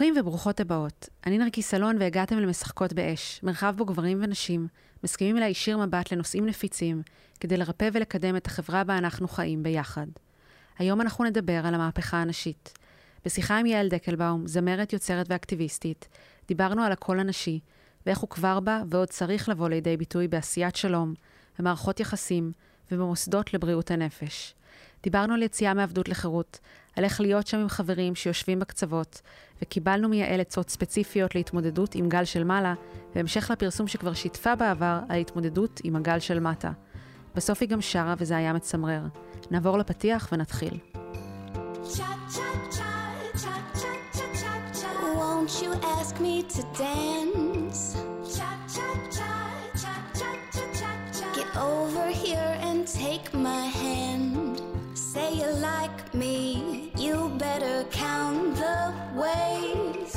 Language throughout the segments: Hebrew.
ברוכים וברוכות הבאות. אני נרקיס אלון והגעתם למשחקות באש, מרחב בו גברים ונשים מסכימים להישיר מבט לנושאים נפיצים, כדי לרפא ולקדם את החברה בה אנחנו חיים ביחד. היום אנחנו נדבר על המהפכה הנשית. בשיחה עם יעל דקלבאום, זמרת, יוצרת ואקטיביסטית, דיברנו על הקול הנשי, ואיך הוא כבר בא ועוד צריך לבוא לידי ביטוי בעשיית שלום, במערכות יחסים ובמוסדות לבריאות הנפש. דיברנו על יציאה מעבדות לחירות, על איך להיות שם עם חברים שיושבים בקצוות, וקיבלנו מיעל עצות ספציפיות להתמודדות עם גל של מעלה, בהמשך לפרסום שכבר שיתפה בעבר על התמודדות עם הגל של מטה. בסוף היא גם שרה וזה היה מצמרר. נעבור לפתיח ונתחיל. Over here and take my hand. Say you like me, you better count the ways.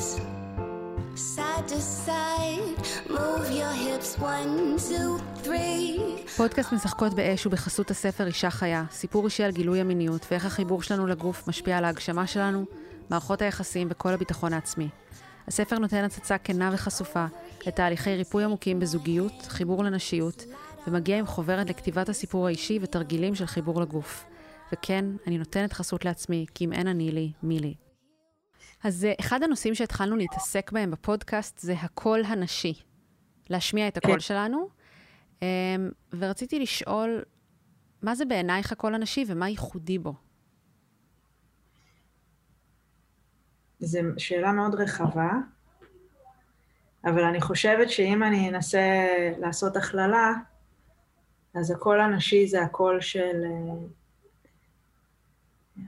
Side to side, move your hips one, two, three. פודקאסט משחקות באש הוא בחסות הספר אישה חיה, סיפור אישי על גילוי המיניות ואיך החיבור שלנו לגוף משפיע על ההגשמה שלנו, מערכות היחסים וכל הביטחון העצמי. הספר נותן הצצה כנה וחשופה לתהליכי ריפוי עמוקים בזוגיות, חיבור לנשיות, ומגיע עם חוברת לכתיבת הסיפור האישי ותרגילים של חיבור לגוף. וכן, אני נותנת חסות לעצמי, כי אם אין אני לי, מי לי. אז אה, אחד הנושאים שהתחלנו להתעסק בהם בפודקאסט זה הקול הנשי. להשמיע את הקול כן. שלנו. אמ, ורציתי לשאול, מה זה בעינייך הקול הנשי ומה ייחודי בו? זו שאלה מאוד רחבה, אבל אני חושבת שאם אני אנסה לעשות הכללה, אז הקול הנשי זה הקול של אה,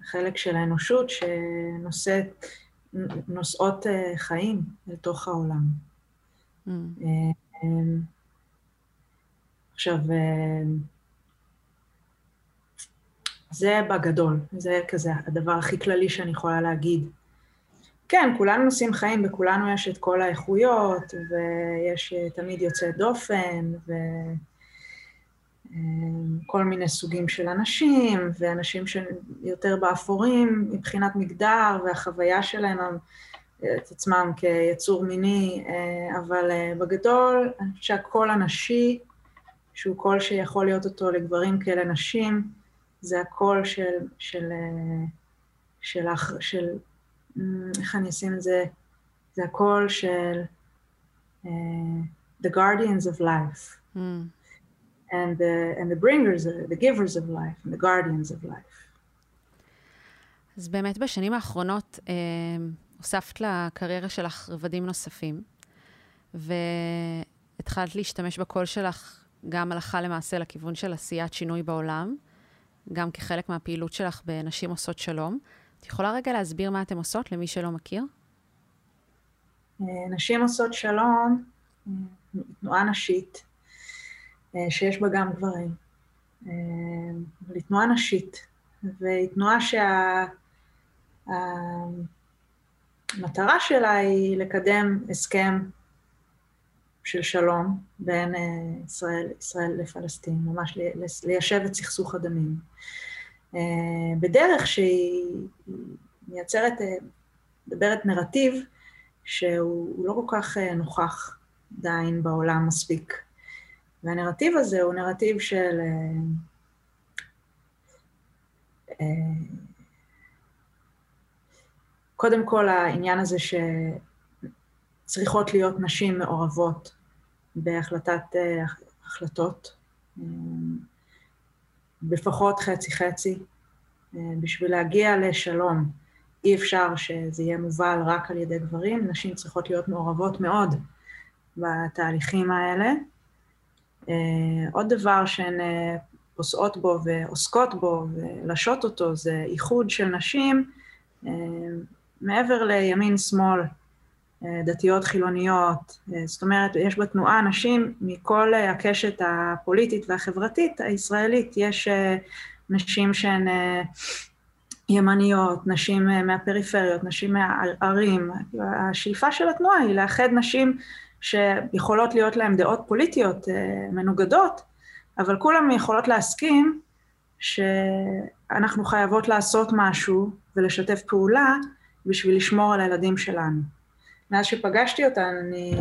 חלק של האנושות שנושאות אה, חיים לתוך העולם. Mm. אה, עכשיו, זה בגדול, זה כזה הדבר הכי כללי שאני יכולה להגיד. כן, כולנו נושאים חיים, בכולנו יש את כל האיכויות, ויש תמיד יוצא דופן, וכל מיני סוגים של אנשים, ואנשים שיותר באפורים מבחינת מגדר, והחוויה שלהם את עצמם כיצור מיני, אבל בגדול, אני חושבת שהקול הנשי, שהוא קול שיכול להיות אותו לגברים כלנשים, זה הקול של, של, של, של, של איך אני אשים את זה? זה הקול של uh, the guardians of life. Mm. And the, and the bringers, the givers of life, and the guardians of life. אז באמת בשנים האחרונות אה, הוספת לקריירה שלך רבדים נוספים, והתחלת להשתמש בקול שלך גם הלכה למעשה לכיוון של עשיית שינוי בעולם, גם כחלק מהפעילות שלך בנשים עושות שלום. את יכולה רגע להסביר מה אתם עושות למי שלא מכיר? אה, נשים עושות שלום, אה, תנועה נשית, שיש בה גם גברים. אבל היא תנועה נשית, והיא תנועה שהמטרה שה... שלה היא לקדם הסכם של שלום בין ישראל, ישראל לפלסטין, ממש ליישב את סכסוך הדמים. אה, בדרך שהיא מייצרת, אה, מדברת נרטיב שהוא לא כל כך אה, נוכח עדיין בעולם מספיק. והנרטיב הזה הוא נרטיב של... קודם כל העניין הזה שצריכות להיות נשים מעורבות בהחלטת החלטות, לפחות חצי-חצי, אה, בשביל להגיע לשלום. אי אפשר שזה יהיה מובל רק על ידי גברים, נשים צריכות להיות מעורבות מאוד בתהליכים האלה. אה, עוד דבר שהן אה, עושות בו ועוסקות בו ולשות אותו זה איחוד של נשים מעבר לימין-שמאל, דתיות חילוניות, זאת אומרת, יש בתנועה נשים מכל הקשת הפוליטית והחברתית הישראלית, יש נשים שהן ימניות, נשים מהפריפריות, נשים מהערים. השאיפה של התנועה היא לאחד נשים שיכולות להיות להן דעות פוליטיות מנוגדות, אבל כולם יכולות להסכים שאנחנו חייבות לעשות משהו ולשתף פעולה בשביל לשמור על הילדים שלנו. מאז שפגשתי אותן, אני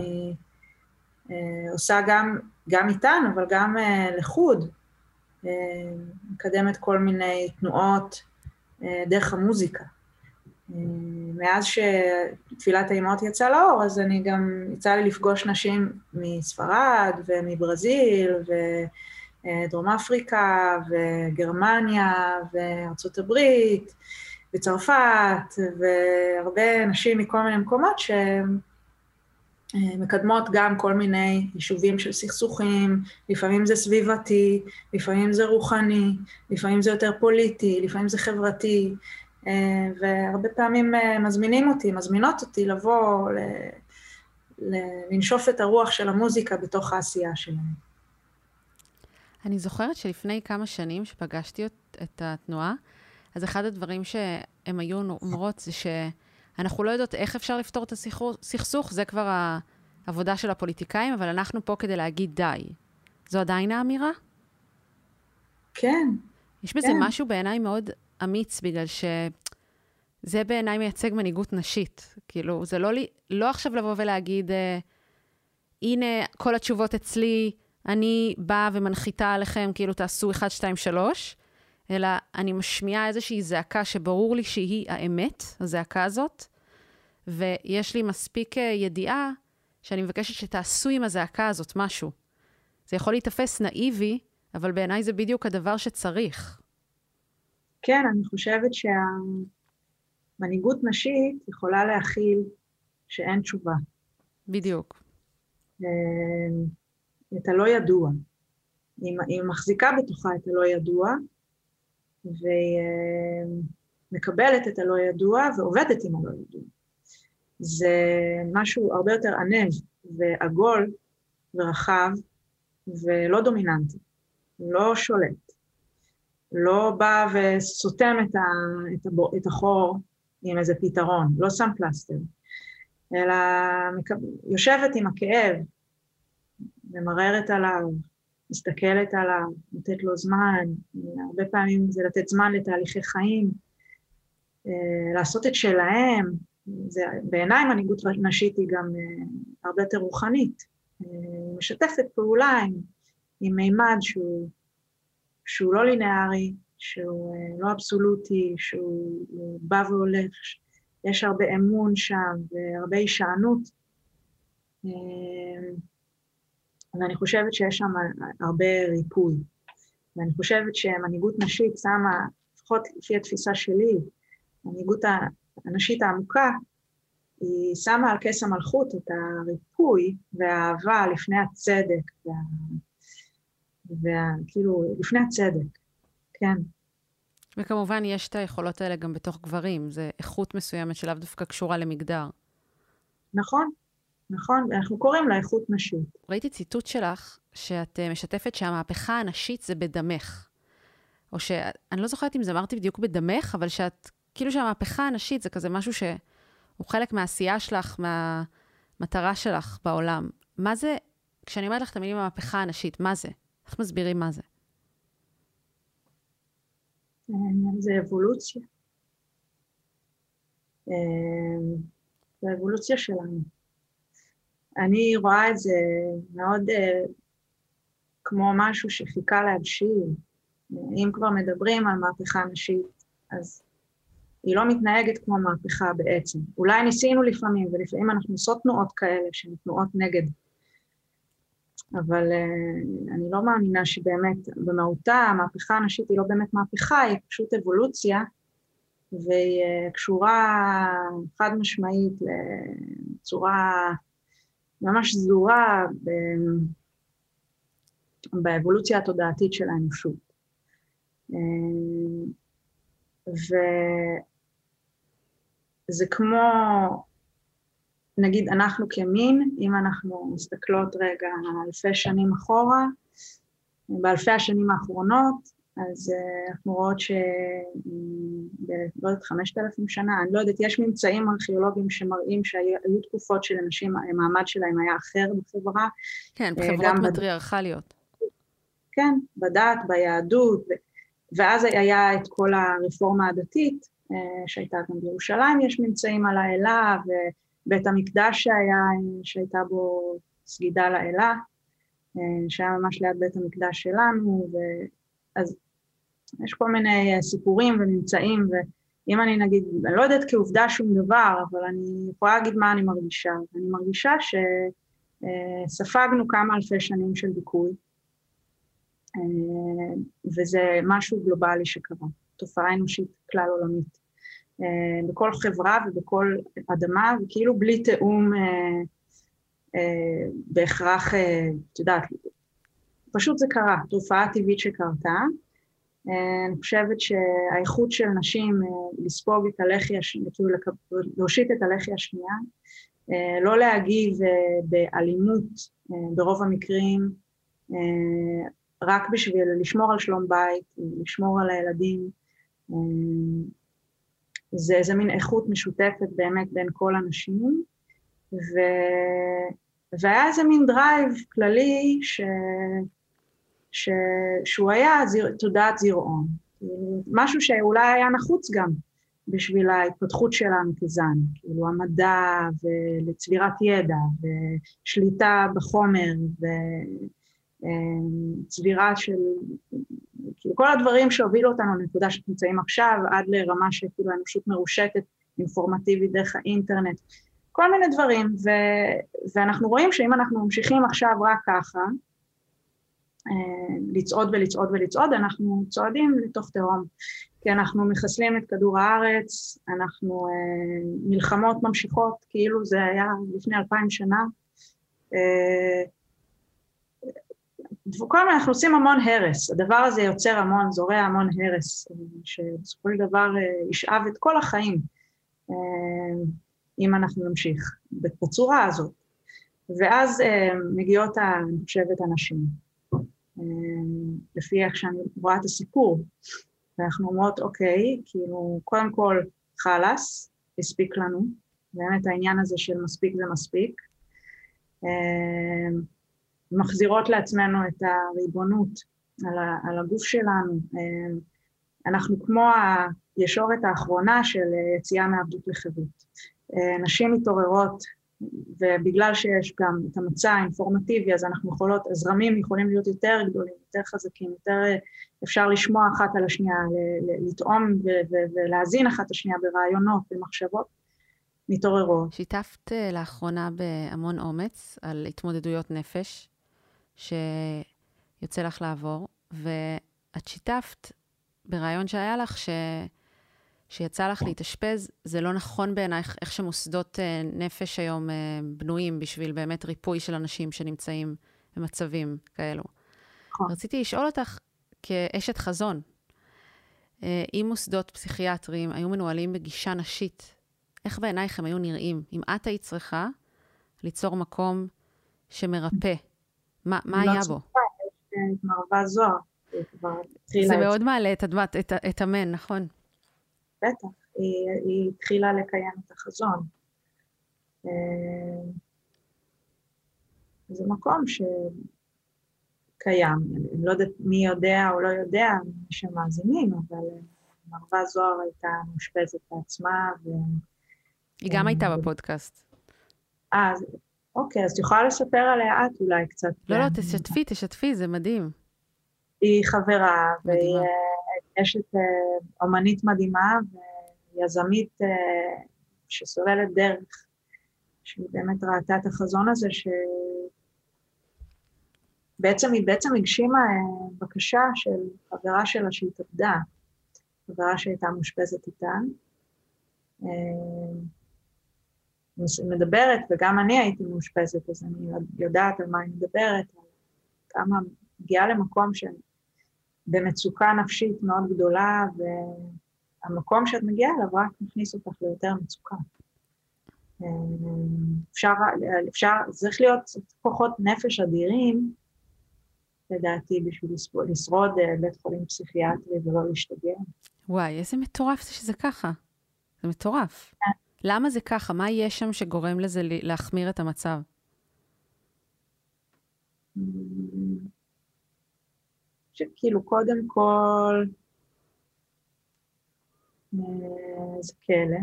אה, עושה גם, גם איתן, אבל גם אה, לחוד, אה, מקדמת כל מיני תנועות אה, דרך המוזיקה. אה, מאז שתפילת האימהות יצאה לאור, אז אני גם, יצא לי לפגוש נשים מספרד ומברזיל ודרום אפריקה וגרמניה וארצות הברית וצרפת והרבה נשים מכל מיני מקומות שמקדמות גם כל מיני יישובים של סכסוכים, לפעמים זה סביבתי, לפעמים זה רוחני, לפעמים זה יותר פוליטי, לפעמים זה חברתי. אה, והרבה פעמים אה, מזמינים אותי, מזמינות אותי לבוא, ל... לנשוף את הרוח של המוזיקה בתוך העשייה שלהם. אני זוכרת שלפני כמה שנים שפגשתי את התנועה, אז אחד הדברים שהם היו אומרות זה שאנחנו לא יודעות איך אפשר לפתור את הסכסוך, זה כבר העבודה של הפוליטיקאים, אבל אנחנו פה כדי להגיד די. זו עדיין האמירה? כן. יש בזה כן. משהו בעיניי מאוד אמיץ, בגלל שזה בעיניי מייצג מנהיגות נשית. כאילו, זה לא, לא עכשיו לבוא ולהגיד, אה, הנה, כל התשובות אצלי, אני באה ומנחיתה עליכם, כאילו, תעשו 1, 2, 3, אלא אני משמיעה איזושהי זעקה שברור לי שהיא האמת, הזעקה הזאת, ויש לי מספיק אה, ידיעה שאני מבקשת שתעשו עם הזעקה הזאת משהו. זה יכול להיתפס נאיבי, אבל בעיניי זה בדיוק הדבר שצריך. כן, אני חושבת שהמנהיגות נשית יכולה להכיל שאין תשובה. בדיוק. אה, את הלא ידוע. היא, היא מחזיקה בתוכה את הלא ידוע, והיא מקבלת את הלא ידוע ועובדת עם הלא ידוע. זה משהו הרבה יותר ענב ועגול ורחב ולא דומיננטי, לא שולט. לא בא וסותם את, ה, את, הבור, את החור עם איזה פתרון, לא שם פלסטר, אלא יושבת עם הכאב, ממררת עליו, מסתכלת עליו, נותנת לו זמן, הרבה פעמים זה לתת זמן לתהליכי חיים, אה, לעשות את שלהם, זה, בעיניי מנהיגות נשית היא גם אה, הרבה יותר רוחנית, אה, משתפת פעולה עם, עם מימד שהוא שהוא לא לינארי, שהוא אה, לא אבסולוטי, שהוא בא והולך, יש הרבה אמון שם והרבה הישענות. אה, ואני חושבת שיש שם הרבה ריפוי. ואני חושבת שמנהיגות נשית שמה, לפחות לפי התפיסה שלי, המנהיגות הנשית העמוקה, היא שמה על כס המלכות את הריפוי והאהבה לפני הצדק וה... וכאילו, לפני הצדק, כן. וכמובן, יש את היכולות האלה גם בתוך גברים, זה איכות מסוימת שלאו דווקא קשורה למגדר. נכון, נכון, ואנחנו קוראים לה איכות נשית. ראיתי ציטוט שלך, שאת אה, משתפת שהמהפכה הנשית זה בדמך. או שאני לא זוכרת אם זה אמרתי בדיוק בדמך, אבל שאת, כאילו שהמהפכה הנשית זה כזה משהו שהוא חלק מהעשייה שלך, מהמטרה שלך בעולם. מה זה, כשאני אומרת לך את המילים המהפכה הנשית, מה זה? איך מסבירים מה זה? אה, זה אבולוציה. אה, זה אבולוציה שלנו. אני רואה את זה מאוד uh, כמו משהו שחיכה להבשיל. אם כבר מדברים על מהפכה נשית, אז היא לא מתנהגת כמו מהפכה בעצם. אולי ניסינו לפעמים, ולפעמים אנחנו עושות תנועות כאלה שהן תנועות נגד אבל uh, אני לא מאמינה שבאמת, במהותה המהפכה הנשית היא לא באמת מהפכה, היא פשוט אבולוציה, והיא uh, קשורה חד משמעית לצורה ממש סדורה ב... באבולוציה התודעתית של האנושות. Uh, וזה כמו נגיד אנחנו כמין, אם אנחנו מסתכלות רגע אלפי שנים אחורה, באלפי השנים האחרונות, אז uh, אנחנו רואות ש... לא יודעת, חמשת אלפים שנה, אני לא יודעת, יש ממצאים ארכיאולוגיים שמראים שהיו תקופות שלנשים, המעמד שלהם היה אחר בחברה. כן, אה, בחברות מטריארכליות. בד... כן, בדת, ביהדות. ואז היה את כל הרפורמה הדתית, שהייתה גם בירושלים, יש ממצאים על האלה, ו... בית המקדש שהיה, שהייתה בו סגידה לאלה, שהיה ממש ליד בית המקדש שלנו, ואז יש כל מיני סיפורים וממצאים, ואם אני נגיד, אני לא יודעת כעובדה שום דבר, אבל אני יכולה להגיד מה אני מרגישה. אני מרגישה שספגנו כמה אלפי שנים של דיכוי, וזה משהו גלובלי שקרה, תופעה אנושית כלל עולמית. אה, בכל חברה ובכל אדמה, וכאילו בלי תיאום אה, אה, בהכרח, את יודעת, פשוט זה קרה, תופעה טבעית שקרתה. אני חושבת שהאיכות של נשים לספוג את הלחי השנייה, כאילו להושיט את הלחי השנייה, לא להגיב באלימות ברוב המקרים, רק בשביל לשמור על שלום בית, לשמור על הילדים, זה איזה מין איכות משותפת באמת בין כל הנשים, ו... והיה איזה מין drive כללי ש... ש... שהוא היה זיר... תודעת זירעון, משהו שאולי היה נחוץ גם בשביל ההתפתחות שלנו כזן, כאילו המדע ולצבירת ידע ושליטה בחומר וצבירה של כאילו כל הדברים שהובילו אותנו לנקודה שאנחנו נמצאים עכשיו, עד לרמה שכאילו האנושות מרושתת, אינפורמטיבית דרך האינטרנט, כל מיני דברים, ו, ואנחנו רואים שאם אנחנו ממשיכים עכשיו רק ככה, אה, לצעוד ולצעוד ולצעוד, אנחנו צועדים לתוך תהום, כי אנחנו מחסלים את כדור הארץ, אנחנו אה, מלחמות ממשיכות, כאילו זה היה לפני אלפיים שנה, אה, כל הזמן אנחנו עושים המון הרס, הדבר הזה יוצר המון, זורע המון הרס, שבסופו של דבר אה, ישאב את כל החיים, אה, אם אנחנו נמשיך בצורה הזאת. ואז אה, מגיעות, אני חושבת, הנשים, לפי איך שאני רואה את הסיפור, ואנחנו אומרות, אוקיי, כאילו, קודם כל, חלאס, הספיק לנו, באמת העניין הזה של מספיק זה מספיק. מחזירות לעצמנו את הריבונות על, ה, על הגוף שלנו. אה, אנחנו כמו הישורת האחרונה של יציאה מעבדות לחירות. אה, נשים מתעוררות, ובגלל שיש גם את המצע האינפורמטיבי, אז אנחנו יכולות, הזרמים יכולים להיות יותר גדולים, יותר חזקים, יותר אפשר לשמוע אחת על השנייה, לטעום ולהזין אחת השנייה ברעיונות, במחשבות. מתעוררות. שיתפת אה, לאחרונה בהמון אומץ על התמודדויות נפש. שיוצא לך לעבור, ואת שיתפת ברעיון שהיה לך, ש... שיצא לך להתאשפז, זה לא נכון בעינייך איך שמוסדות אה, נפש היום אה, בנויים בשביל באמת ריפוי של אנשים שנמצאים במצבים כאלו. נכון. רציתי לשאול אותך, כאשת חזון, אה, אם מוסדות פסיכיאטריים היו מנוהלים בגישה נשית, איך בעינייך הם היו נראים? אם את היית צריכה ליצור מקום שמרפא מה, מה לא היה בו? יש את מרווה זוהר, זה מאוד מעלה את, הדמת, את, את המן, נכון? בטח, היא, היא התחילה לקיים את החזון. אה, זה מקום שקיים, אני לא יודעת מי יודע או לא יודע, מי שמאזינים, אבל אה, מרווה זוהר הייתה מאושפזת בעצמה. ו... היא גם הייתה אה, בפודקאסט. אה, אוקיי, אז את יכולה לספר עליה את אולי קצת. לא, לא, תשתפי, תשתפי, זה מדהים. היא חברה, והיא אשת אה, אומנית מדהימה, ויזמית אה, שסוללת דרך, שהיא באמת ראתה את החזון הזה, ש... בעצם היא בעצם הגשימה אה, בקשה של חברה שלה שהתאבדה, חברה שהייתה מאושפזת איתה. מדברת, וגם אני הייתי מאושפזת, אז אני יודעת על מה היא מדברת, על כמה מגיעה למקום של במצוקה נפשית מאוד גדולה, והמקום שאת מגיעה אליו רק מכניס אותך ליותר מצוקה. אפשר, אפשר, צריך להיות כוחות נפש אדירים, לדעתי, בשביל לשרוד אה, בית חולים פסיכיאטרי ולא להשתגע. וואי, איזה מטורף זה שזה ככה. זה מטורף. כן. למה זה ככה? מה יש שם שגורם לזה להחמיר את המצב? שכאילו קודם כל אה, זה כלא.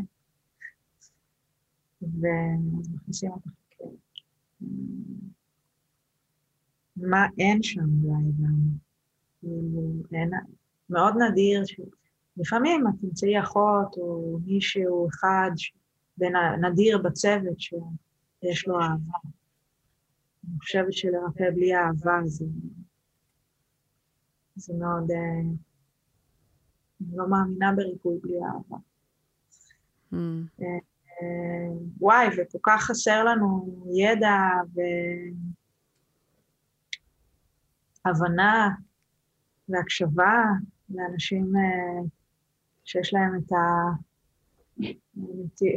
ואז מכניסים אותך לכלא. מה אין שם אולי גם? כאילו, אין, מאוד נדיר, ש... לפעמים את תמצאי אחות או מישהו אחד בין הנדיר בצוות שיש לו אהבה. אני חושבת שלרפא בלי אהבה זה, זה מאוד... אה, אני לא מאמינה בריפוי בלי אהבה. Mm. וואי, וכל כך חסר לנו ידע והבנה והקשבה לאנשים שיש להם את, ה...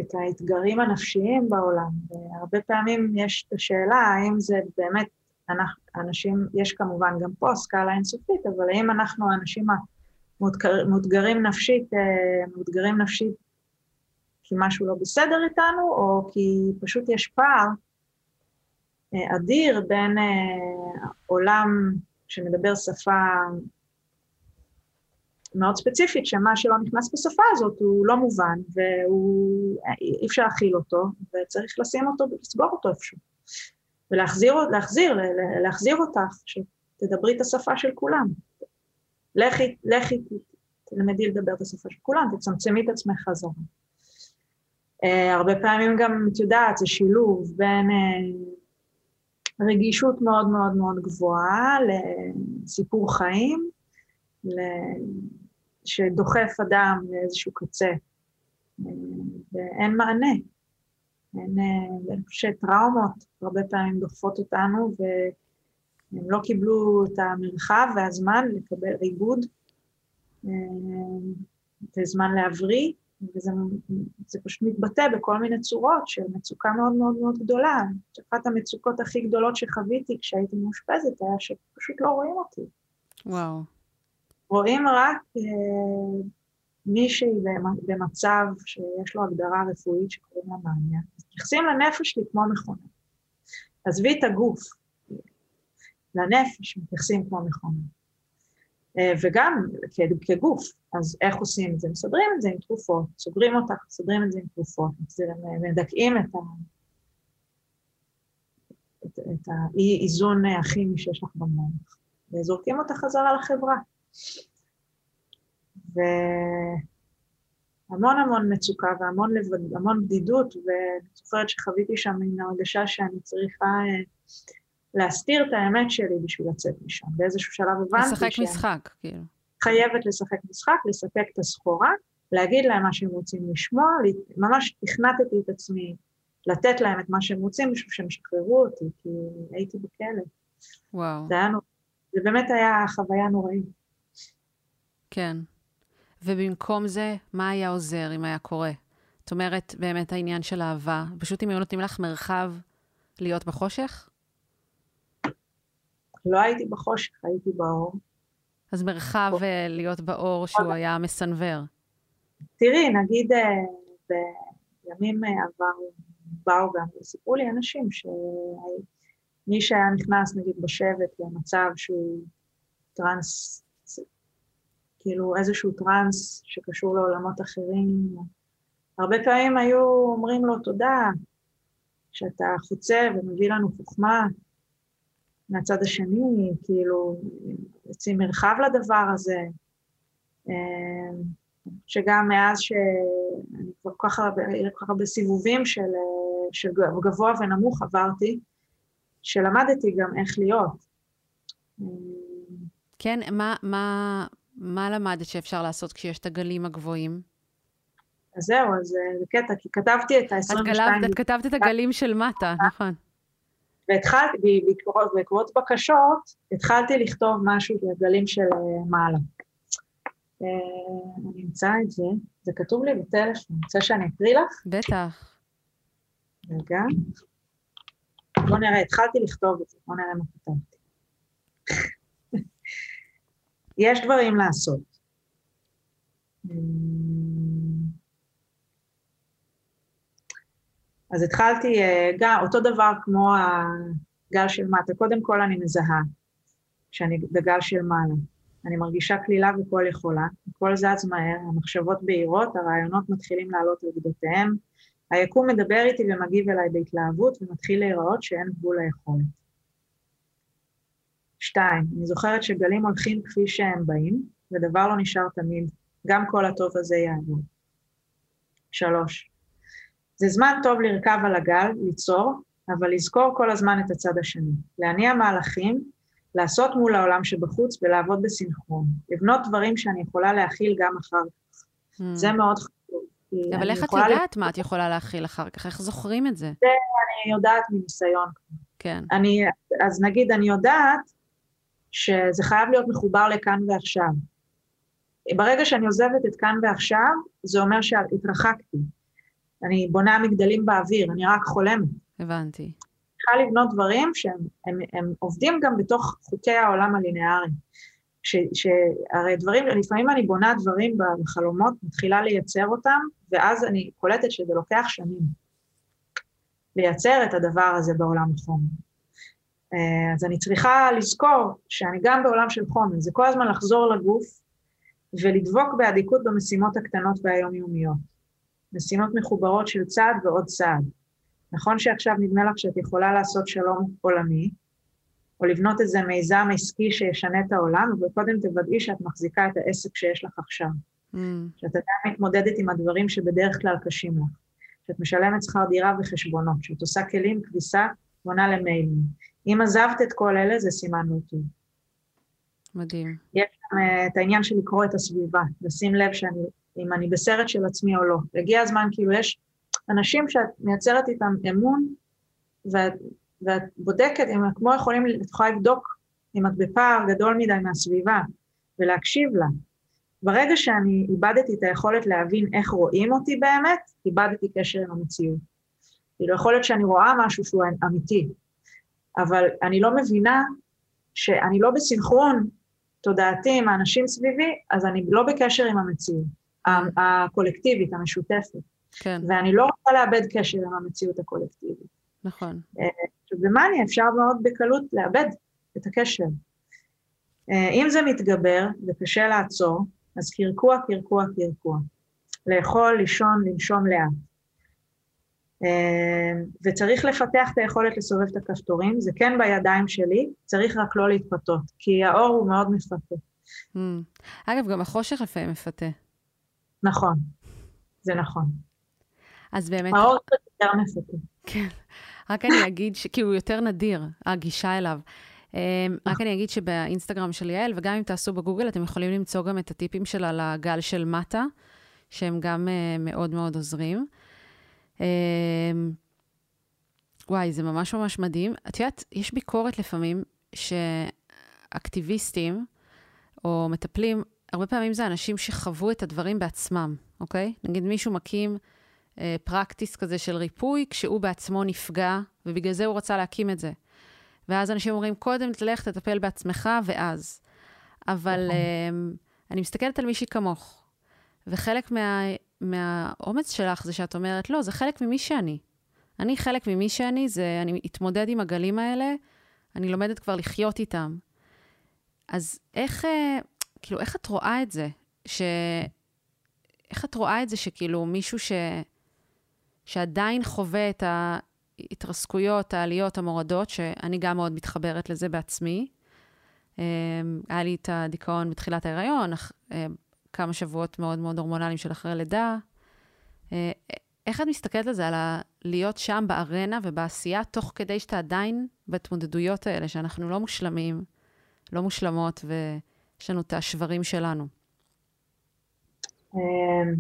את האתגרים הנפשיים בעולם. והרבה פעמים יש את השאלה האם זה באמת, אנחנו, אנשים, יש כמובן גם פה סקאלה אינסופית, אבל האם אנחנו האנשים המאותגרים נפשית, מאותגרים נפשית כי משהו לא בסדר איתנו, או כי פשוט יש פער אה, אדיר בין אה, עולם שמדבר שפה מאוד ספציפית, שמה שלא נכנס בשפה הזאת הוא לא מובן, ואי אפשר להכיל אותו, וצריך לשים אותו ולסגור אותו איפשהו. ולהחזיר, להחזיר, להחזיר אותך, שתדברי את השפה של כולם. לכי, לכי, תלמדי לדבר את השפה של כולם, תצמצמי את עצמך חזרה. Uh, הרבה פעמים גם, את יודעת, זה שילוב בין uh, רגישות מאוד מאוד מאוד גבוהה לסיפור חיים, שדוחף אדם לאיזשהו קצה, ואין מענה. אין, אני חושבת שטראומות הרבה פעמים דוחפות אותנו, והם לא קיבלו את המרחב והזמן לקבל עיבוד, את הזמן להבריא, וזה פשוט מתבטא בכל מיני צורות של מצוקה מאוד מאוד מאוד גדולה. אחת המצוקות הכי גדולות שחוויתי כשהייתי מאושפזת היה שפשוט לא רואים אותי. וואו. רואים רק אה, מישהי במצב שיש לו הגדרה רפואית שקוראים לה מאניה. מתייחסים לנפש שלי כמו מכונה. עזבי את הגוף, לנפש מתייחסים כמו מכונה. אה, וגם כגוף, אז איך עושים את זה? מסדרים את זה עם תרופות, סוגרים אותך, מסדרים את זה עם תרופות, מדכאים את, ה... את, את האי-איזון הכימי שיש לך במוח, וזורקים אותך חזרה לחברה. והמון המון מצוקה והמון לבד, המון בדידות, ואני זוכרת שחוויתי שם מין הרגשה שאני צריכה אה, להסתיר את האמת שלי בשביל לצאת משם. באיזשהו שלב הבנתי לשחק ש... משחק, כאילו. חייבת לשחק משחק, לספק את הסחורה, להגיד להם מה שהם רוצים לשמוע, ממש תכנתתי את עצמי לתת להם את מה שהם רוצים בשביל שהם ישחררו אותי, כי הייתי בכלא. וואו. זה, היה, זה באמת היה חוויה נוראית. כן. ובמקום זה, מה היה עוזר אם היה קורה? זאת אומרת, באמת העניין של אהבה, פשוט אם היו נותנים לך מרחב להיות בחושך? לא הייתי בחושך, הייתי באור. אז מרחב אה, להיות באור שהוא היה מסנוור. תראי, נגיד אה, בימים אה, עברו, באו גם וסיפרו לי אנשים שמי שהיה נכנס נגיד בשבט למצב שהוא טרנס, כאילו איזשהו טרנס שקשור לעולמות אחרים, הרבה פעמים היו אומרים לו תודה, שאתה חוצה ומביא לנו חוכמה, מהצד השני, כאילו, יוצאים מרחב לדבר הזה. אמ, שגם מאז שאני כבר כל כך הרבה סיבובים של, של גבוה ונמוך עברתי, שלמדתי גם איך להיות. כן, מה, מה, מה למדת שאפשר לעשות כשיש את הגלים הגבוהים? אז זהו, אז זה קטע, כי כתבתי את ה-22... את כתבת את הגלים של מטה, נכון. והתחלתי, בעקבות, בקשות, התחלתי לכתוב משהו בגלים של אה, מעלה. אה, אני אמצא את זה, זה כתוב לי בטלפון, רוצה שאני אקריא לך? בטח. רגע. בוא נראה, התחלתי לכתוב את זה, בוא נראה מה כתבתי. יש דברים לעשות. אז התחלתי אה, גם אותו דבר כמו הגל של מטה. קודם כל אני מזהה שאני בגל של מעלה. אני מרגישה כלילה וכל יכולה, הכל זז מהר, המחשבות בהירות, הרעיונות מתחילים לעלות על גדותיהם, היקום מדבר איתי ומגיב אליי בהתלהבות ומתחיל להיראות שאין גבול ליכולת. שתיים, אני זוכרת שגלים הולכים כפי שהם באים, ודבר לא נשאר תמיד, גם כל הטוב הזה יעבור. שלוש, זה זמן טוב לרכב על הגל, ליצור, אבל לזכור כל הזמן את הצד השני. להניע מהלכים, לעשות מול העולם שבחוץ ולעבוד בסינכרון. לבנות דברים שאני יכולה להכיל גם אחר כך. Mm. זה מאוד חשוב. אבל איך את יודעת מה את יכולה להכיל אחר כך? איך זוכרים את זה? זה אני יודעת מניסיון. כן. אני, אז נגיד, אני יודעת שזה חייב להיות מחובר לכאן ועכשיו. ברגע שאני עוזבת את כאן ועכשיו, זה אומר שהתרחקתי. אני בונה מגדלים באוויר, אני רק חולמת. הבנתי. צריכה לבנות דברים שהם הם, הם עובדים גם בתוך חוקי העולם הלינארי. שהרי דברים, לפעמים אני בונה דברים בחלומות, מתחילה לייצר אותם, ואז אני קולטת שזה לוקח שנים לייצר את הדבר הזה בעולם החומר. אה, אז אני צריכה לזכור שאני גם בעולם של חומר, זה כל הזמן לחזור לגוף ולדבוק באדיקות במשימות הקטנות והיומיומיות. משימות מחוברות של צעד ועוד צעד. נכון שעכשיו נדמה לך שאת יכולה לעשות שלום עולמי, או לבנות איזה מיזם עסקי שישנה את העולם, אבל קודם תוודאי שאת מחזיקה את העסק שיש לך עכשיו. Mm. שאת עדיין מתמודדת עם הדברים שבדרך כלל קשים לך. שאת משלמת שכר דירה וחשבונות, שאת עושה כלים, כביסה, בונה למיילים. אם עזבת את כל אלה, זה סימן לא טוב. מדהים. יש גם uh, את העניין של לקרוא את הסביבה, לשים לב שאני, אם אני בסרט של עצמי או לא. הגיע הזמן, כאילו, יש אנשים שאת מייצרת איתם אמון, ואת, ואת בודקת, אם כמו יכולים, את יכולה לבדוק אם את בפער גדול מדי מהסביבה, ולהקשיב לה. ברגע שאני איבדתי את היכולת להבין איך רואים אותי באמת, איבדתי קשר עם המציאות. כאילו, יכול להיות שאני רואה משהו שהוא אמיתי, אבל אני לא מבינה שאני לא בסינכרון תודעתי עם האנשים סביבי, אז אני לא בקשר עם המציאות, הקולקטיבית, המשותפת. כן. ואני לא רוצה לאבד קשר עם המציאות הקולקטיבית. נכון. אה, במאניה אפשר מאוד בקלות לאבד את הקשר. אה, אם זה מתגבר וקשה לעצור, אז קרקוע, קרקוע, קרקוע. לאכול, לישון, לנשום לאט. אה, וצריך לפתח את היכולת לסובב את הכפתורים, זה כן בידיים שלי, צריך רק לא להתפתות, כי האור הוא מאוד מפתה. Mm. אגב, גם החושך לפעמים מפתה. נכון, זה נכון. אז באמת... האור יותר מפתה. כן. רק אני אגיד, ש... כי הוא יותר נדיר, הגישה אליו. אמ, רק אני אגיד שבאינסטגרם של יעל, וגם אם תעשו בגוגל, אתם יכולים למצוא גם את הטיפים שלה לגל של מטה, שהם גם uh, מאוד מאוד עוזרים. Um, וואי, זה ממש ממש מדהים. את יודעת, יש ביקורת לפעמים שאקטיביסטים או מטפלים, הרבה פעמים זה אנשים שחוו את הדברים בעצמם, אוקיי? נגיד מישהו מקים אה, פרקטיס כזה של ריפוי, כשהוא בעצמו נפגע, ובגלל זה הוא רצה להקים את זה. ואז אנשים אומרים, קודם תלך, תטפל בעצמך, ואז. אבל. אה, אני מסתכלת על מישהי כמוך, וחלק מה, מהאומץ שלך זה שאת אומרת, לא, זה חלק ממי שאני. אני חלק ממי שאני, זה, אני אתמודד עם הגלים האלה, אני לומדת כבר לחיות איתם. אז איך, אה, כאילו, איך את רואה את זה? ש... איך את רואה את זה שכאילו מישהו ש... שעדיין חווה את ההתרסקויות, העליות, המורדות, שאני גם מאוד מתחברת לזה בעצמי. אמ, היה לי את הדיכאון בתחילת ההיריון, אה, כמה שבועות מאוד מאוד הורמונליים של אחרי לידה. אה, איך את מסתכלת על זה, על ה- להיות שם בארנה ובעשייה, תוך כדי שאתה עדיין בהתמודדויות האלה, שאנחנו לא מושלמים, לא מושלמות, ויש לנו את השברים שלנו? אמ,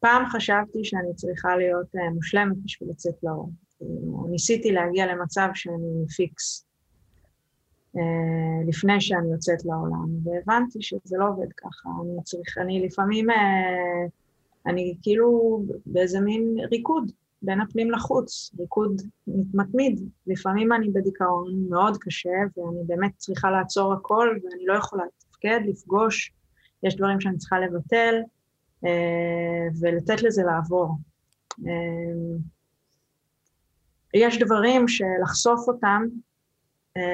פעם חשבתי שאני צריכה להיות uh, מושלמת בשביל לצאת לאור. ניסיתי להגיע למצב שאני פיקס לפני שאני יוצאת לעולם, והבנתי שזה לא עובד ככה. אני צריך, אני לפעמים, uh, אני כאילו באיזה מין ריקוד בין הפנים לחוץ, ריקוד מתמיד. לפעמים אני בדיכאון מאוד קשה, ואני באמת צריכה לעצור הכל, ואני לא יכולה לתפקד, לפגוש, יש דברים שאני צריכה לבטל. אה, ולתת לזה לעבור. אה, יש דברים שלחשוף אותם אה,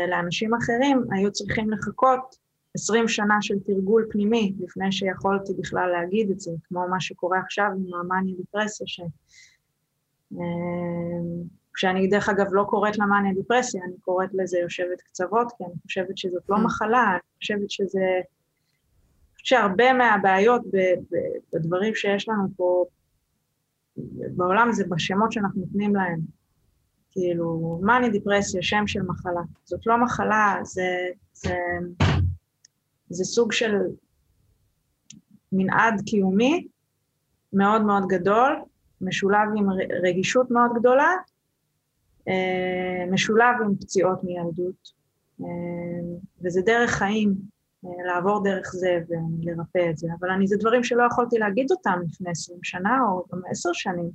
לאנשים אחרים היו צריכים לחכות עשרים שנה של תרגול פנימי, לפני שיכולתי בכלל להגיד את זה, כמו מה שקורה עכשיו עם המאניה דיפרסיה, ש... כשאני דרך אגב לא קוראת לה מאניה דיפרסיה, אני קוראת לזה יושבת קצוות, כי אני חושבת שזאת לא mm. מחלה, אני חושבת שזה... שהרבה מהבעיות בדברים שיש לנו פה בעולם זה בשמות שאנחנו נותנים להם. כאילו, מאניה דיפרסיה, שם של מחלה. זאת לא מחלה, זה, זה, זה סוג של מנעד קיומי מאוד מאוד גדול, משולב עם רגישות מאוד גדולה, אה, משולב עם פציעות מילדות, אה, וזה דרך חיים, אה, לעבור דרך זה ולרפא את זה. אבל אני, זה דברים שלא יכולתי להגיד אותם לפני עשרים שנה או גם עשר שנים.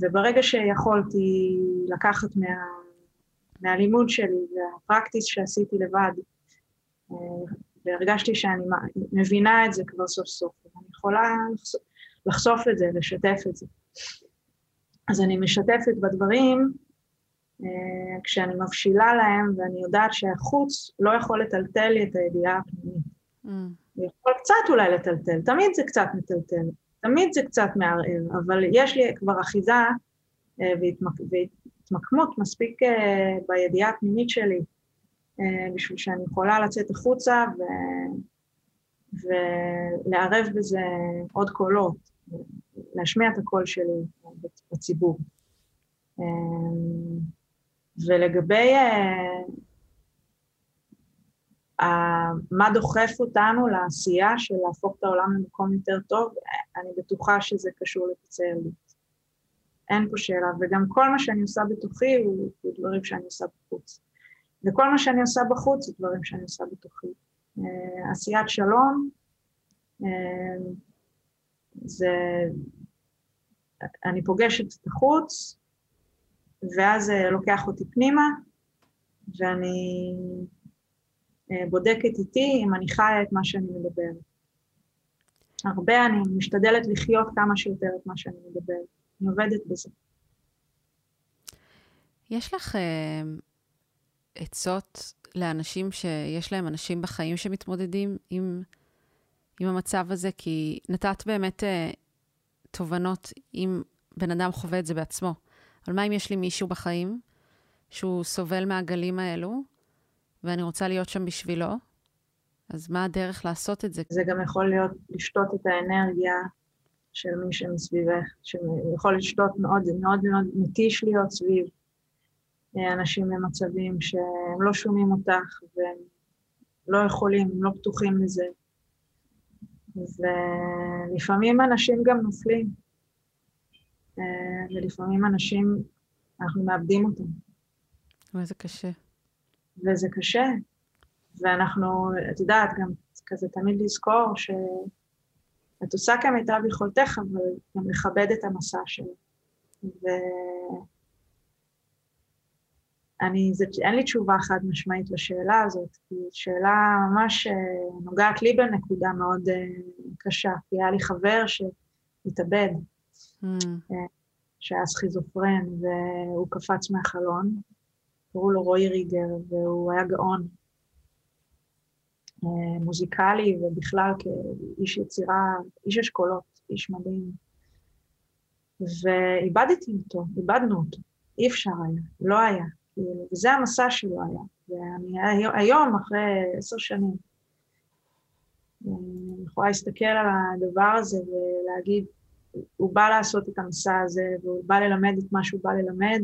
וברגע שיכולתי לקחת מה, מהלימוד שלי והפרקטיס שעשיתי לבד, והרגשתי שאני מבינה את זה כבר סוף סוף, אני יכולה לחשוף, לחשוף את זה, לשתף את זה. אז אני משתפת בדברים uh, כשאני מבשילה להם, ואני יודעת שהחוץ לא יכול לטלטל לי את הידיעה הפנימית. Mm. יכול קצת אולי לטלטל, תמיד זה קצת מטלטל, תמיד זה קצת מערער, אבל יש לי כבר אחיזה uh, והתמק... והתמקמות מספיק uh, בידיעה הפנימית שלי, uh, בשביל שאני יכולה לצאת החוצה ו... ולערב בזה עוד קולות. להשמיע את הקול שלי בציבור. ולגבי מה דוחף אותנו לעשייה של להפוך את העולם למקום יותר טוב, אני בטוחה שזה קשור לפצעי ילדות. אין פה שאלה, וגם כל מה שאני עושה בתוכי הוא, הוא דברים שאני עושה בחוץ. וכל מה שאני עושה בחוץ זה דברים שאני עושה בתוכי. Uh, עשיית שלום, uh, זה... אני פוגשת את החוץ, ואז זה לוקח אותי פנימה, ואני אה, בודקת איתי אם אני חיה את מה שאני מדברת. הרבה אני משתדלת לחיות כמה שיותר את מה שאני מדברת. אני עובדת בזה. יש לך uh, עצות לאנשים שיש להם אנשים בחיים שמתמודדים עם עם המצב הזה, כי נתת באמת אה, תובנות אם בן אדם חווה את זה בעצמו. אבל מה אם יש לי מישהו בחיים שהוא סובל מהגלים האלו, ואני רוצה להיות שם בשבילו? אז מה הדרך לעשות את זה? זה גם יכול להיות לשתות את האנרגיה של מי שמסביבך, שיכול לשתות מאוד, מאוד מאוד מתיש להיות סביב אה, אנשים במצבים שהם לא שומעים אותך והם לא יכולים, הם לא פתוחים לזה. ולפעמים אנשים גם נופלים, אה, ולפעמים אנשים, אנחנו מאבדים אותם. וזה קשה. וזה קשה, ואנחנו, את יודעת, גם כזה תמיד לזכור שאת עושה כמיטב יכולתך, אבל גם לכבד את המסע שלו. ו... אני, זה, אין לי תשובה חד משמעית לשאלה הזאת, כי שאלה ממש אה, נוגעת לי בנקודה מאוד uh, קשה, כי היה לי חבר שהתאבד, mm. uh, שהיה סכיזופרן, והוא קפץ מהחלון, קראו לו רועי ריגר, והוא היה גאון מוזיקלי, ובכלל כאיש יצירה, איש אשכולות, איש מדהים. ואיבדתי אותו, איבדנו אותו, אי אפשר היה, לא היה. וזה המסע שלו היה. ואני היום, אחרי עשר שנים, אני יכולה להסתכל על הדבר הזה ולהגיד, הוא בא לעשות את המסע הזה, והוא בא ללמד את מה שהוא בא ללמד,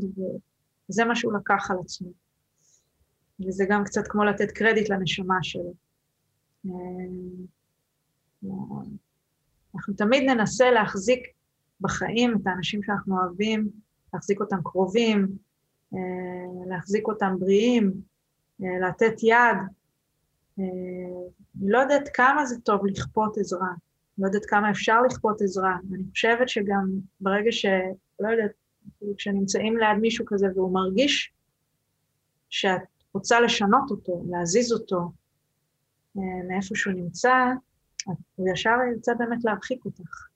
וזה מה שהוא לקח על עצמו. וזה גם קצת כמו לתת קרדיט לנשמה שלו. אנחנו תמיד ננסה להחזיק בחיים את האנשים שאנחנו אוהבים, להחזיק אותם קרובים, אה, להחזיק אותם בריאים, אה, לתת יד. אה, אני לא יודעת כמה זה טוב לכפות עזרה, לא יודעת כמה אפשר לכפות עזרה. אני חושבת שגם ברגע ש... לא יודעת, כשנמצאים ליד מישהו כזה והוא מרגיש שאת רוצה לשנות אותו, להזיז אותו מאיפה שהוא נמצא, הוא ישר ירצה באמת להרחיק אותך.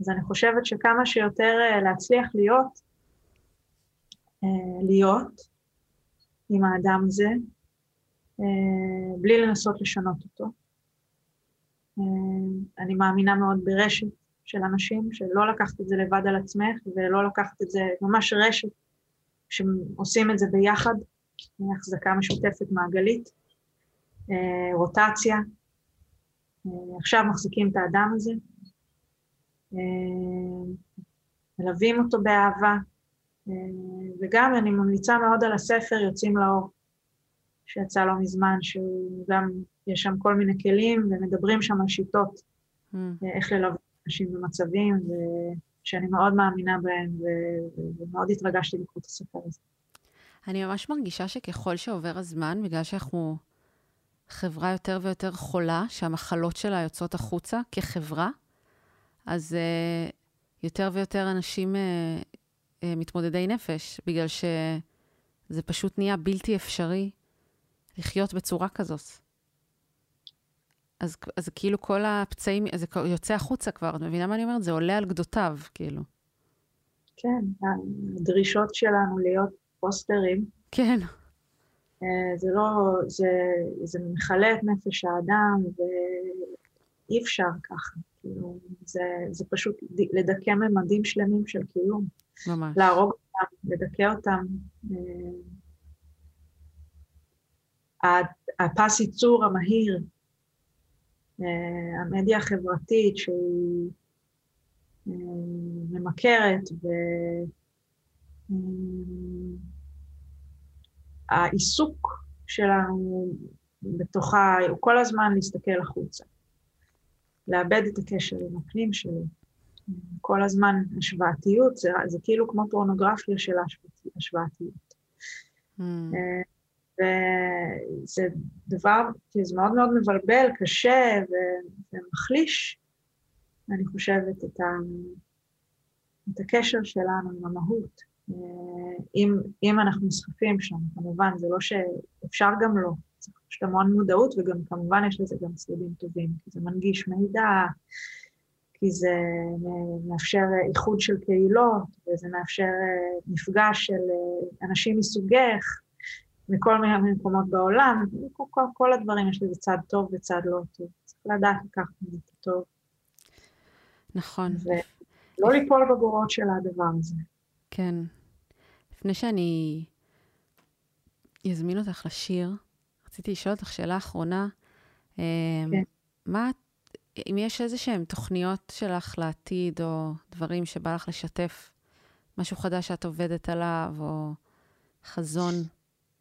אז אני חושבת שכמה שיותר להצליח להיות אה, להיות עם האדם הזה, אה, בלי לנסות לשנות אותו. אה, אני מאמינה מאוד ברשת של אנשים, שלא לקחת את זה לבד על עצמך, ולא לקחת את זה, ממש רשת, שעושים את זה ביחד, החזקה משותפת מעגלית, רוטציה. עכשיו מחזיקים את האדם הזה, מלווים אותו באהבה, וגם אני ממליצה מאוד על הספר יוצאים לאור, שיצא לא מזמן, שהוא גם, יש שם כל מיני כלים ומדברים שם על שיטות, mm. איך ללוות אנשים במצבים, ושאני מאוד מאמינה בהם, ומאוד התרגשתי לקרוא את הספר הזה. אני ממש מרגישה שככל שעובר הזמן, בגלל שאנחנו חברה יותר ויותר חולה, שהמחלות שלה יוצאות החוצה כחברה, אז uh, יותר ויותר אנשים uh, uh, מתמודדי נפש, בגלל שזה פשוט נהיה בלתי אפשרי לחיות בצורה כזאת. אז, אז כאילו כל הפצעים, זה יוצא החוצה כבר, את מבינה מה אני אומרת? זה עולה על גדותיו, כאילו. כן, הדרישות שלנו להיות פוסטרים. כן. אה, זה לא, זה, זה מכלה את נפש האדם, ואי אפשר ככה. כאילו, זה, זה פשוט לדכא ממדים שלמים של קיום. ממש. להרוג אותם, לדכא אותם. אה, הפס ייצור המהיר, אה, המדיה החברתית שהיא ממכרת, והעיסוק שלנו בתוכה הוא כל הזמן להסתכל החוצה. לאבד את הקשר עם הפנים שלי. כל הזמן השוואתיות, זה, זה כאילו כמו פורנוגרפיה של השוואתיות. Mm. וזה דבר, זה מאוד מאוד מבלבל, קשה ומחליש, אני חושבת, את, ה, את הקשר שלנו עם המהות. אה, אם, אם אנחנו נסחפים שם, כמובן, זה לא שאפשר גם לא. צריך פשוט המון מודעות, וגם כמובן יש לזה גם צדדים טובים, כי זה מנגיש מידע, כי זה מאפשר איחוד של קהילות, וזה מאפשר אה, מפגש של אה, אנשים מסוגך, מכל מיני מקומות בעולם, כל, כל, כל הדברים יש לזה צד טוב וצד לא טוב. צריך לדעת לקחת מזה את הטוב. נכון. ולא ליפול בגורות של הדבר הזה. כן. לפני שאני אזמין אותך לשיר, רציתי לשאול אותך שאלה אחרונה. אמ, כן. מה, אם יש איזה שהן תוכניות שלך לעתיד, או דברים שבא לך לשתף, משהו חדש שאת עובדת עליו, או חזון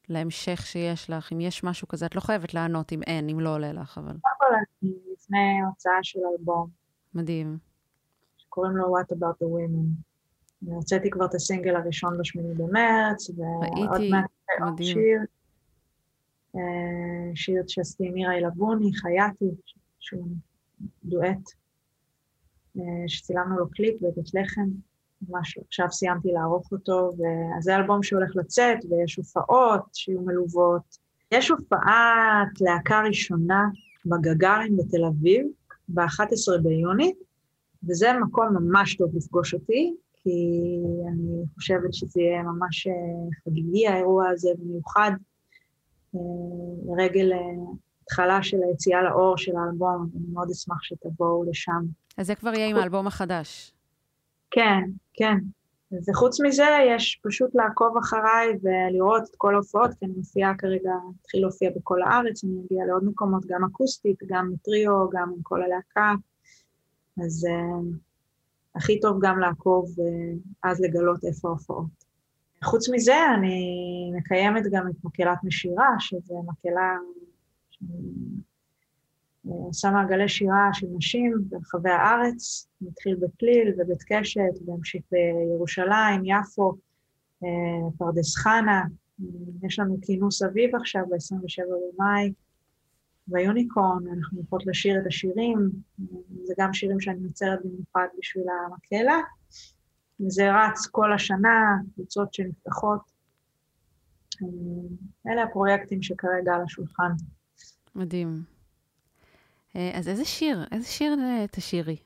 להמשך שיש לך, אם יש משהו כזה, את לא חייבת לענות אם אין, אם לא עולה לך, אבל... קודם כל, אני לפני הוצאה של אלבום. מדהים. שקוראים לו What About the Women. אני הוצאתי כבר את הסינגל הראשון בשמיני במרץ, ועוד מעט. שיר. אה, שיר שעשיתי עם מירה אילבוני, חייתי, שהוא דואט, אה, שצילמנו לו קליפ בבית לחם, ממש עכשיו סיימתי לערוך אותו, אז זה אלבום שהולך לצאת, ויש הופעות שיהיו מלוות. יש הופעת להקה ראשונה בגגארים בתל אביב, ב-11 ביוני, וזה מקום ממש טוב לפגוש אותי, כי אני חושבת שזה יהיה ממש אה, חגיגי, האירוע הזה, במיוחד לרגל התחלה של היציאה לאור של האלבום, אני מאוד אשמח שתבואו לשם. אז זה כבר יהיה עם האלבום החדש. כן, כן. וחוץ מזה, יש פשוט לעקוב אחריי ולראות את כל ההופעות, כי אני מופיעה כרגע, התחיל להופיע בכל הארץ, אני אגיע לעוד מקומות, גם אקוסטית, גם טריו, גם עם כל הלהקה. אז uh, הכי טוב גם לעקוב ואז uh, לגלות איפה ההופעות. חוץ מזה, אני מקיימת גם את מקהלת משירה, שזה מקהלה עושה מעגלי שירה של נשים ברחבי הארץ, מתחיל בפליל ובית קשת, והמשיך בירושלים, יפו, אה, פרדס חנה. יש לנו כינוס אביב עכשיו, ב-27 במאי, ביוניקורן, אנחנו הולכות לשיר את השירים, זה גם שירים שאני מצרת במיוחד בשביל המקהלה. וזה רץ כל השנה, קבוצות שנפתחות. אלה הפרויקטים שכרגע על השולחן. מדהים. אה, אז איזה שיר, איזה שיר תשירי?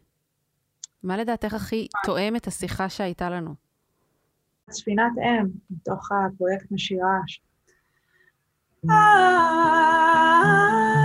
מה לדעתך הכי תואם את השיחה שהייתה לנו? ספינת אם, מתוך הפרויקט משירה. עולה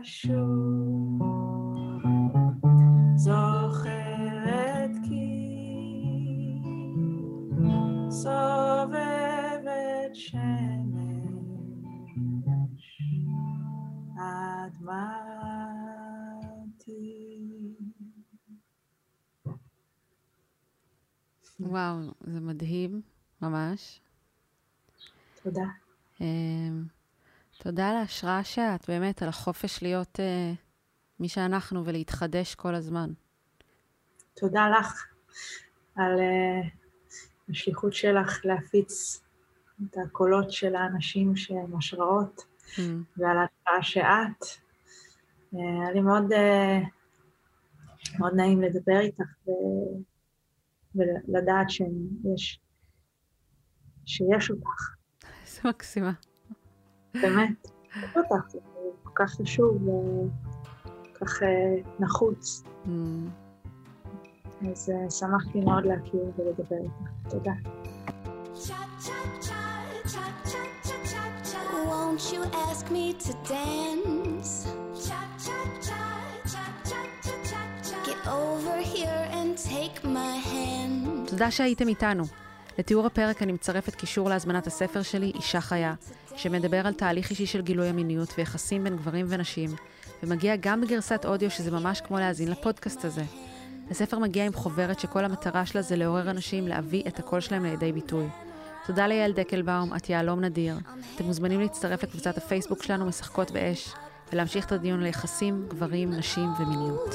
חשוב זוכרת כי סובבת שמש אדמתי. וואו, זה מדהים, ממש. תודה. תודה על ההשראה שאת, באמת, על החופש להיות אה, מי שאנחנו ולהתחדש כל הזמן. תודה לך על uh, השליחות שלך להפיץ את הקולות של האנשים שהם השראות. אמ, ועל ההשפעה שאת. אה, היה לי מאוד, אה, מאוד נעים לדבר איתך ו- ולדעת שיש, שיש אותך, איזה מקסימה. באמת, יש אותך, זה כל כך חשוב וכל כך אה, נחוץ. אמ, אז אה, שמחתי מאוד להכיר ולדבר איתך. תודה. Won't you ask me to dance? Get over here and take my hand. תודה שהייתם איתנו. לתיאור הפרק אני מצרפת קישור להזמנת הספר שלי, אישה חיה, שמדבר על תהליך אישי של גילוי המיניות ויחסים בין גברים ונשים, ומגיע גם בגרסת אודיו שזה ממש כמו להאזין לפודקאסט הזה. הספר מגיע עם חוברת שכל המטרה שלה זה לעורר אנשים להביא את הקול שלהם לידי ביטוי. תודה ליעל דקלבאום, את יהלום נדיר. אתם מוזמנים להצטרף לקבוצת הפייסבוק שלנו משחקות באש, ולהמשיך את הדיון ליחסים, גברים, נשים ומיניות.